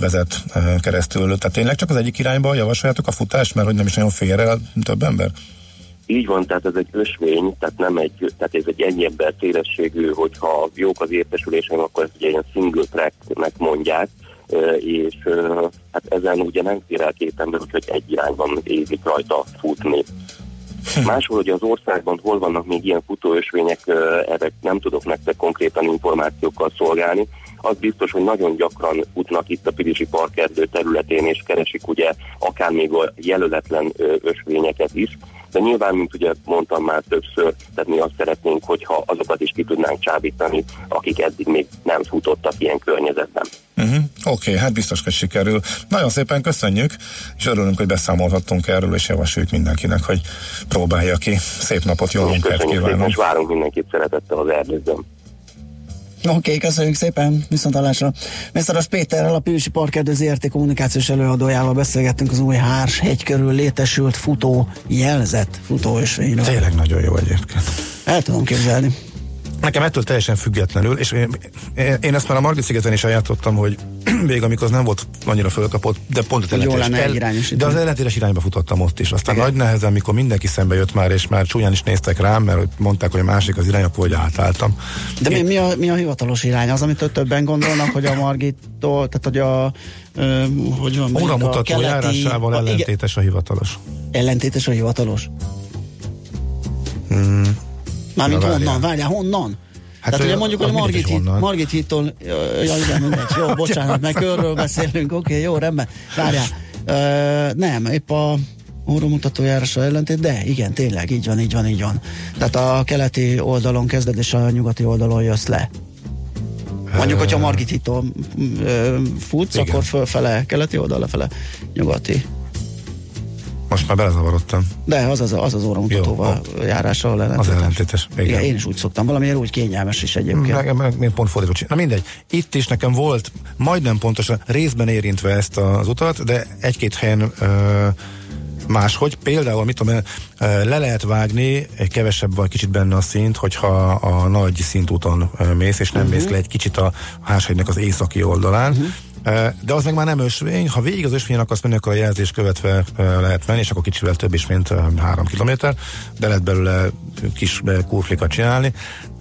vezet keresztül. Tehát tényleg csak az egyik irányba javasoljátok a futást, mert hogy nem is nagyon fér el több ember? Így van, tehát ez egy ösvény, tehát nem egy, tehát ez egy ennyi ember szélességű, hogyha jók az értesülésem, akkor ezt ugye ilyen single tracknek mondják, és hát ezen ugye nem fér el két ember, úgyhogy egy irányban ézik rajta futni. Máshol, hogy az országban hol vannak még ilyen futóösvények, erre nem tudok nektek konkrétan információkkal szolgálni. Az biztos, hogy nagyon gyakran futnak itt a Pilisi Parkerdő területén, és keresik ugye akár még a jelöletlen ösvényeket is de nyilván, mint ugye mondtam már többször, tehát mi azt szeretnénk, hogyha azokat is ki tudnánk csábítani, akik eddig még nem futottak ilyen környezetben. Uh-huh. Oké, okay, hát biztos, hogy sikerül. Nagyon szépen köszönjük, és örülünk, hogy beszámolhattunk erről, és javasoljuk mindenkinek, hogy próbálja ki. Szép napot, jó munkát kívánok! És várunk mindenkit szeretettel az erdőzön. Oké, okay, köszönjük szépen, viszontalásra. Mészáros Péterrel, a Pülyusi Parkerdő ZRT kommunikációs előadójával beszélgettünk az új Hárs hegy körül létesült futó jelzett futóösvényről. Tényleg nagyon jó egyébként. El tudom képzelni. Nekem ettől teljesen függetlenül, és én, én ezt már a Margit szigeten is ajánlottam, hogy még amikor az nem volt annyira fölkapott, de pont az ellentétes, el, de az ellentétes irányba futottam ott is. Aztán Igen. nagy nehezen, mikor mindenki szembe jött már, és már csúnyán is néztek rám, mert mondták, hogy a másik az irány, akkor hogy átálltam. De mi, mi, a, mi a hivatalos irány? Az, amit többen gondolnak, hogy a Margittól, tehát hogy a ö, hogy van, Óra mutató keleti... járásával ellentétes a hivatalos. Ellentétes a hivatalos? Hmm. Mármint honnan? Várjál, honnan? Hát Tehát ugye mondjuk, hogy Margit, hit, Margit hittól, ja igen, mindegy, jó, bocsánat, meg körről beszélünk, oké, okay, jó, rendben, várjál. Uh, nem, épp a óramutató járása ellentét, de igen, tényleg, így van, így van, így van. Tehát a keleti oldalon kezded, és a nyugati oldalon jössz le. Mondjuk, hogyha Margit hittól futsz, igen. akkor fölfele keleti oldal, lefele nyugati. Most már belezavarodtam. De az az, az, az óramutatóval járása ellentétes. Az ellentétes. Igen. igen. én is úgy szoktam. Valamiért úgy kényelmes is egyébként. Nekem meg, pont fordítva Na mindegy. Itt is nekem volt majdnem pontosan részben érintve ezt az utat, de egy-két helyen ö, máshogy. Például, mit tudom, le lehet vágni, kevesebb vagy kicsit benne a szint, hogyha a nagy szintúton mész, és nem uh-huh. mész le egy kicsit a háshegynek az északi oldalán. Uh-huh de az meg már nem ösvény. Ha végig az ösvény akarsz menni, akkor a jelzés követve lehet menni, és akkor kicsivel több is, mint három kilométer, de lehet belőle kis kurflikat csinálni.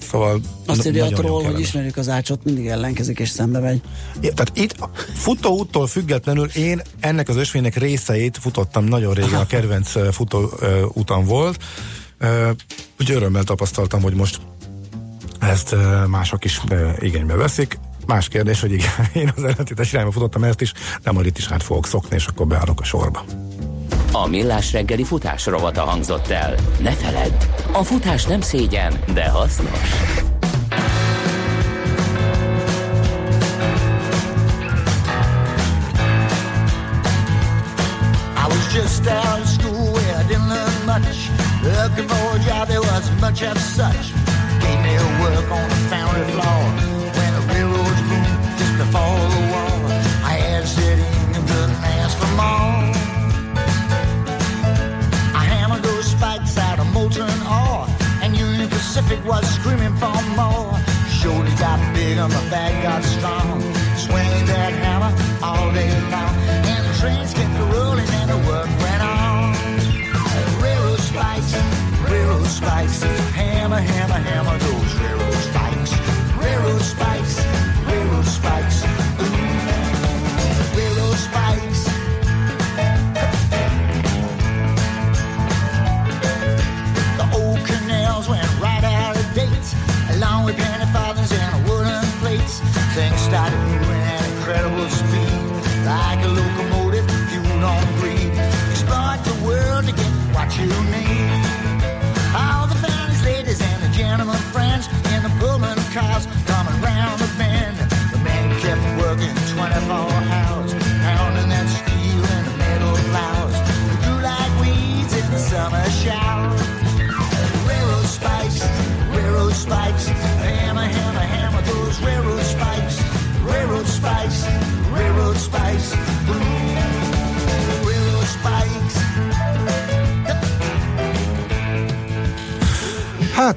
Szóval Azt írja a troll, hogy ismerjük az ácsot, mindig ellenkezik és szembe megy. Ja, tehát itt futóúttól függetlenül én ennek az ösvénynek részeit futottam nagyon régen, a kedvenc futó utam volt. Úgyhogy örömmel tapasztaltam, hogy most ezt mások is igénybe veszik. Más kérdés, hogy igen, én az ellentétes irányba futottam ezt is, de majd itt is át fogok szokni, és akkor beállok a sorba. A Millás reggeli futás rovata hangzott el. Ne feledd, a futás nem szégyen, de hasznos. just out of school where I didn't learn much. Looking for a job, there wasn't much of such. Gave me a work on the foundry floor. Before the war. I had sitting and couldn't ask for more. I hammered those spikes out of molten ore, and Union Pacific was screaming for more. Shoulders got big and my back got strong.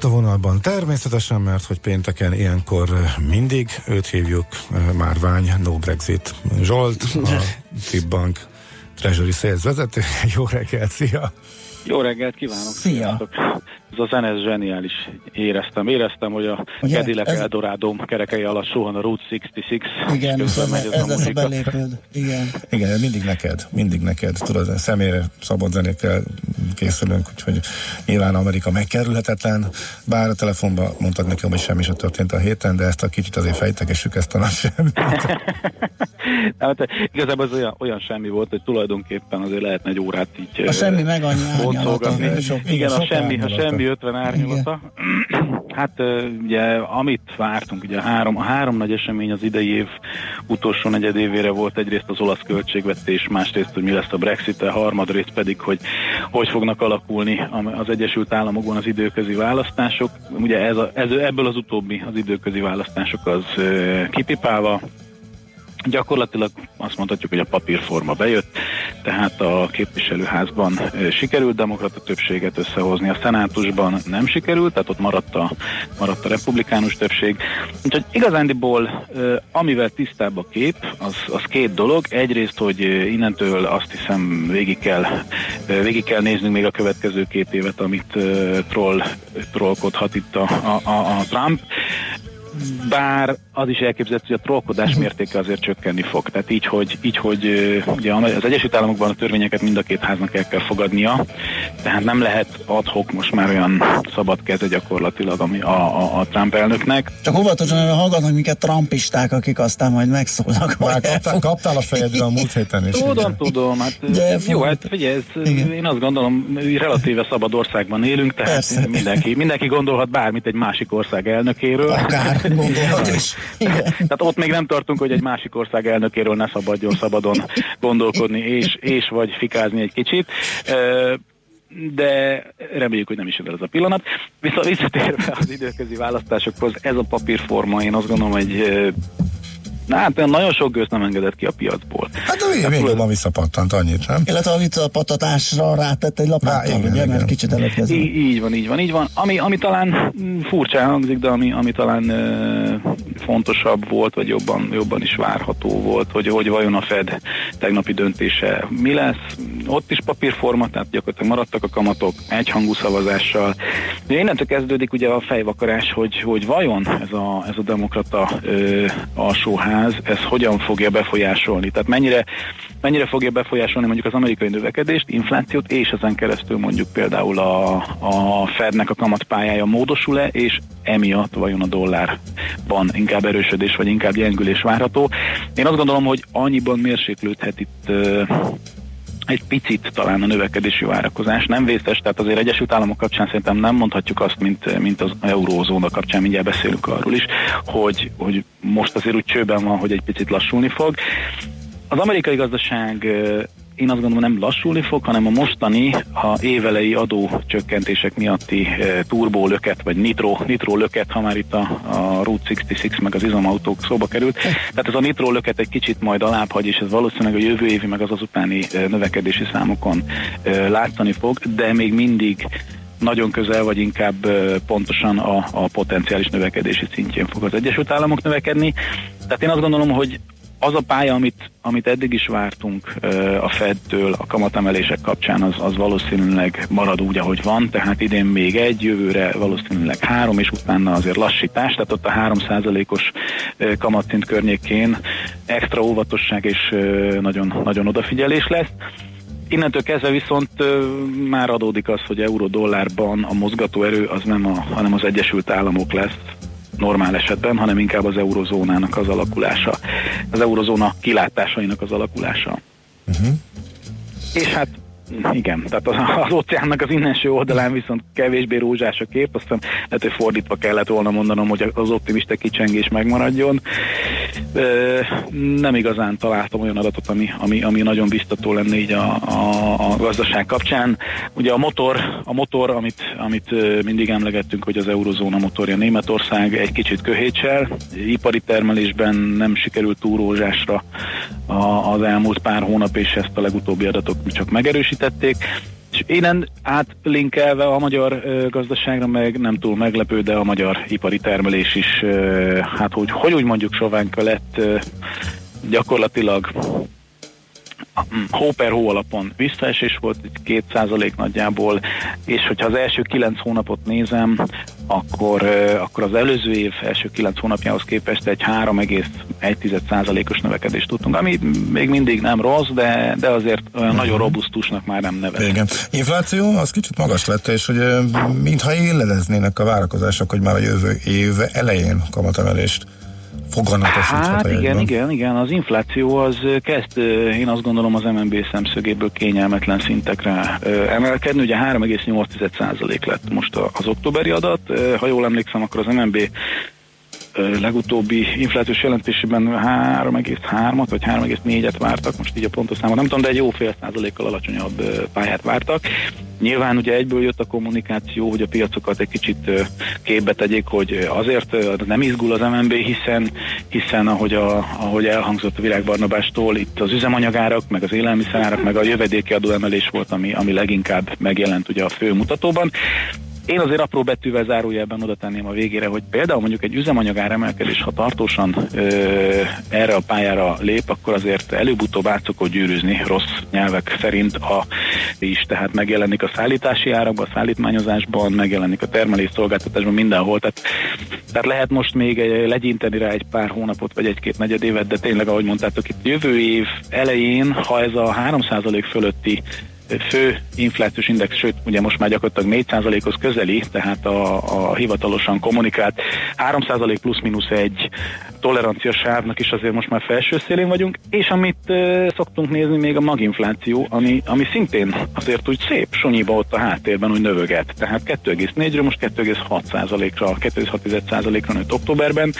Vonalban. Természetesen, mert hogy pénteken ilyenkor mindig őt hívjuk, Márvány, No Brexit Zsolt, a Tibbank Treasury Sales vezető. Jó reggelt, szia! Jó reggelt kívánok! Szia! Ez a zene zseniális. Éreztem. Éreztem, hogy a Ugye, Cadillac ez... Eldorado kerekei alatt suhan a Route 66. Igen, ez, ez lesz a belépőd. Igen. Igen, mindig neked. Mindig neked. Tudod, személyre szabad zenékkel készülünk, úgyhogy nyilván Amerika megkerülhetetlen, bár a telefonban mondtad nekem, hogy semmi sem történt a héten, de ezt a kicsit azért fejtegessük ezt a nagy semmit. hát, igazából ez olyan, olyan semmi volt, hogy tulajdonképpen azért lehetne egy órát így a semmi meg annyi Igen, a semmi, a semmi 50 árnyalata. Hát ugye, amit vártunk, ugye a három, a három nagy esemény az idei év utolsó negyedévére volt egyrészt az olasz költségvetés, másrészt, hogy mi lesz a Brexit, a harmadrészt pedig, hogy hogy fognak alakulni az Egyesült Államokban az időközi választások. Ugye ez a, ez, ebből az utóbbi az időközi választások az kipipálva, Gyakorlatilag azt mondhatjuk, hogy a papírforma bejött, tehát a képviselőházban sikerült demokrata többséget összehozni, a szenátusban nem sikerült, tehát ott maradt a, maradt a republikánus többség. Úgyhogy igazándiból amivel tisztább a kép, az, az két dolog. Egyrészt, hogy innentől azt hiszem végig kell, végig kell néznünk még a következő két évet, amit troll, trollkodhat itt a, a, a, a Trump bár az is elképzelhető, hogy a trollkodás mértéke azért csökkenni fog. Tehát így, hogy, így, hogy ugye az Egyesült Államokban a törvényeket mind a két háznak el kell fogadnia, tehát nem lehet adhok most már olyan szabad keze gyakorlatilag ami a, a, a Trump elnöknek. Csak óvatosan, hogy hallgatnak minket trumpisták, akik aztán majd megszólnak. Már kaptál, kaptál a fejedre a múlt héten is. Tudom, ugye? tudom. Hát, De jó, hát figyelj, ez, én azt gondolom, relatíve szabad országban élünk, tehát mindenki, mindenki gondolhat bármit egy másik ország elnökéről. Akár gondolhat is. Tehát ott még nem tartunk, hogy egy másik ország elnökéről ne szabadjon szabadon gondolkodni, és, és vagy fikázni egy kicsit de reméljük, hogy nem is jön el ez a pillanat. Viszont visszatérve az időközi választásokhoz, ez a papírforma, én azt gondolom, hogy Na, hát nagyon sok gőzt nem engedett ki a piacból. Hát de végül, végül ma visszapattant annyit, nem? Illetve a visszapattatásra rátett egy lapáttal, ugye, igen. mert kicsit előkezve. Így, így van, így van, így van. Ami, ami talán furcsa hangzik, de ami, ami talán e, fontosabb volt, vagy jobban, jobban is várható volt, hogy, hogy vajon a Fed tegnapi döntése mi lesz. Ott is papírforma, tehát gyakorlatilag maradtak a kamatok egyhangú szavazással. De innentől kezdődik ugye a fejvakarás, hogy, hogy vajon ez a, ez a demokrata e, alsóház ház ez hogyan fogja befolyásolni. Tehát mennyire, mennyire fogja befolyásolni mondjuk az amerikai növekedést, inflációt, és ezen keresztül mondjuk például a, a Fednek a kamatpályája módosul-e, és emiatt vajon a dollárban inkább erősödés, vagy inkább gyengülés várható. Én azt gondolom, hogy annyiban mérséklődhet itt egy picit talán a növekedési várakozás. Nem vészes, tehát azért Egyesült Államok kapcsán szerintem nem mondhatjuk azt, mint, mint az eurózóna kapcsán, mindjárt beszélünk arról is, hogy, hogy most azért úgy csőben van, hogy egy picit lassulni fog. Az amerikai gazdaság én azt gondolom nem lassulni fog, hanem a mostani a évelei adó csökkentések miatti e, turbó löket, vagy nitro, nitro löket, ha már itt a, a Route 66 meg az izomautók szóba került. Tehát ez a nitro löket egy kicsit majd alább hagy, és ez valószínűleg a jövő évi meg az azutáni e, növekedési számokon e, látszani fog, de még mindig nagyon közel, vagy inkább pontosan a, a potenciális növekedési szintjén fog az Egyesült Államok növekedni. Tehát én azt gondolom, hogy az a pálya, amit, amit eddig is vártunk a Fedtől a kamatemelések kapcsán, az, az valószínűleg marad úgy, ahogy van, tehát idén még egy, jövőre valószínűleg három, és utána azért lassítás, tehát ott a 3%-os kamatszint környékén extra óvatosság és nagyon, nagyon odafigyelés lesz. Innentől kezdve viszont már adódik az, hogy euró-dollárban a mozgatóerő az nem a, hanem az Egyesült Államok lesz, normál esetben, hanem inkább az eurozónának az alakulása, az eurozóna kilátásainak az alakulása. Uh-huh. És hát igen, tehát az, az óceánnak az innenső oldalán viszont kevésbé rózsás a kép, aztán lehet, hogy fordítva kellett volna mondanom, hogy az optimista kicsengés megmaradjon. Nem igazán találtam olyan adatot, ami, ami, ami nagyon biztató lenne így a, a, a gazdaság kapcsán. Ugye a motor, a motor amit, amit mindig emlegettünk, hogy az eurozóna motorja Németország egy kicsit köhétsel, ipari termelésben nem sikerült túl rózsásra az elmúlt pár hónap, és ezt a legutóbbi adatok csak megerősítették és Innen átlinkelve a magyar gazdaságra meg nem túl meglepő, de a magyar ipari termelés is, hát hogy, hogy úgy mondjuk sovánka lett, gyakorlatilag hó per hó alapon visszaesés volt, egy 2% nagyjából, és hogyha az első 9 hónapot nézem, akkor, akkor az előző év első 9 hónapjához képest egy 3,1%-os növekedést tudtunk, ami még mindig nem rossz, de, de azért uh-huh. nagyon robusztusnak már nem nevezhető. Igen. Infláció az kicsit magas lett, és hogy mintha éledeznének a várakozások, hogy már a jövő év elején kamatemelést foganatosíthat Hát igen, igen, igen, az infláció az kezd, én azt gondolom az MNB szemszögéből kényelmetlen szintekre emelkedni, ugye 3,8% lett most az októberi adat, ha jól emlékszem, akkor az MNB legutóbbi inflációs jelentésében 3,3-at vagy 3,4-et vártak, most így a pontos számot nem tudom, de egy jó fél százalékkal alacsonyabb pályát vártak. Nyilván ugye egyből jött a kommunikáció, hogy a piacokat egy kicsit képbe tegyék, hogy azért nem izgul az MNB, hiszen, hiszen ahogy, a, ahogy elhangzott a virágbarnabástól, itt az üzemanyagárak, meg az élelmiszerárak, meg a jövedéki adóemelés volt, ami, ami leginkább megjelent ugye a fő mutatóban. Én azért apró betűvel zárójelben oda tenném a végére, hogy például mondjuk egy üzemanyag áremelkedés, ha tartósan ö, erre a pályára lép, akkor azért előbb-utóbb át szokott gyűrűzni rossz nyelvek szerint a, is, tehát megjelenik a szállítási árakban, a szállítmányozásban, megjelenik a termelés szolgáltatásban, mindenhol. Tehát, tehát lehet most még egy, legyinteni rá egy pár hónapot, vagy egy-két negyed évet, de tényleg, ahogy mondtátok, itt jövő év elején, ha ez a 3% fölötti fő inflációs index, sőt, ugye most már gyakorlatilag 4%-hoz közeli, tehát a, a hivatalosan kommunikált 3% plusz-minusz egy tolerancia sávnak is azért most már felső szélén vagyunk, és amit uh, szoktunk nézni még a maginfláció, ami, ami szintén azért úgy szép sonyiba ott a háttérben úgy növöget. Tehát 2,4-ről most 2,6%-ra, 2,6%-ra nőtt októberben,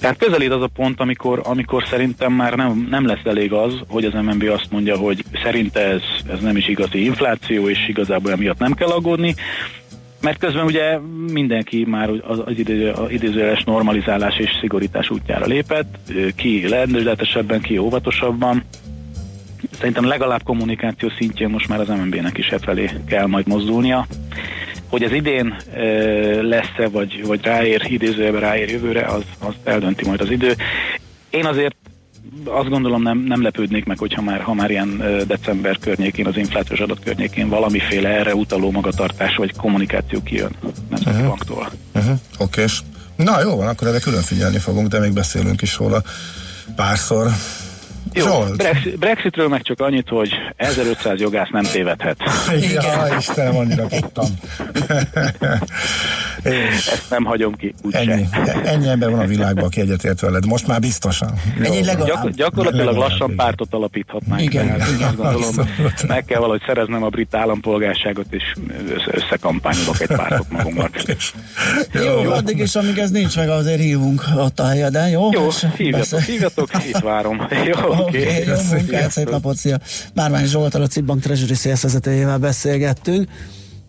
tehát közelít az a pont, amikor, amikor szerintem már nem, nem lesz elég az, hogy az MNB azt mondja, hogy szerinte ez, ez nem is igazi infláció, és igazából emiatt nem kell aggódni, mert közben ugye mindenki már az, az idő, idézőjeles normalizálás és szigorítás útjára lépett, ki lendületesebben, ki óvatosabban. Szerintem legalább kommunikáció szintjén most már az MNB-nek is e felé kell majd mozdulnia. Hogy ez idén lesz-e, vagy, vagy ráér, idézőjelben ráér jövőre, az, az eldönti majd az idő. Én azért azt gondolom nem, nem lepődnék meg, hogyha már, ha már ilyen december környékén, az inflációs adat környékén valamiféle erre utaló magatartás vagy kommunikáció kijön Nemzeti uh-huh. Uh-huh. Oké, okay. Na jó van, akkor erre külön figyelni fogunk, de még beszélünk is róla párszor. Jó, Brexit, Brexitről meg csak annyit, hogy 1500 jogász nem tévedhet. Ja, Istenem, annyira tudtam. Ezt nem hagyom ki. Ennyi, ennyi ember van a világban, aki egyetért veled. Most már biztosan. Ennyi Gyak, gyakorlatilag legalább, lassan pártot alapíthatnánk. Igen, tehát, igen. Gondolom, meg kell valahogy szereznem a brit állampolgárságot, és összekampányolok egy pártot magunknak. jó, jó, addig is, amíg ez nincs meg, azért hívunk ott a helyeden, jó? Jó, hívjatok, hívjatok, itt várom. Jó, Oké, okay, jó munkát, szép napot, szia! Márvány Zsoltal, a Cibbank Treasury Sales vezetőjével beszélgettünk,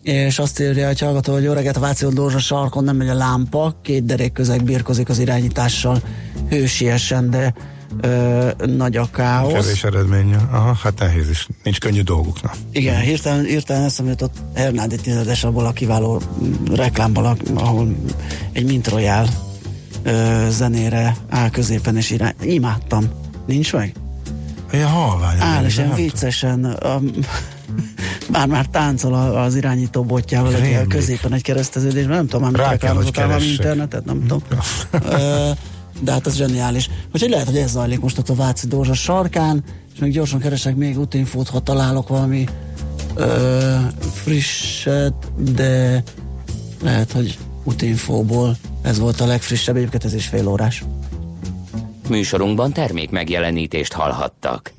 és azt írja, hogy hallgató, hogy jó reggelt, a Váci Dózsa sarkon nem megy a lámpa, két derék közeg birkozik az irányítással hősiesen, de ö, nagy a káosz. Kevés eredménye. Aha, hát nehéz is. Nincs könnyű dolguk. Na. Igen, hirtelen, hirtelen eszembe jutott Hernádi tizedes abból a kiváló reklámból, ahol egy Mintrojál zenére áll középen, és irány. Imádtam. Nincs meg? Ja, halvány. Áll, és ilyen viccesen um, már már táncol az irányító botjával egy középen egy kereszteződésben, nem tudom, amit reklámozott valami internetet, nem tudom. de hát ez zseniális. Úgyhogy lehet, hogy ez zajlik most ott a Váci Dózsa sarkán, és még gyorsan keresek még útinfót, ha találok valami ö, frisset, de lehet, hogy útinfóból ez volt a legfrissebb, egyébként ez is fél órás. Műsorunkban termék megjelenítést hallhattak.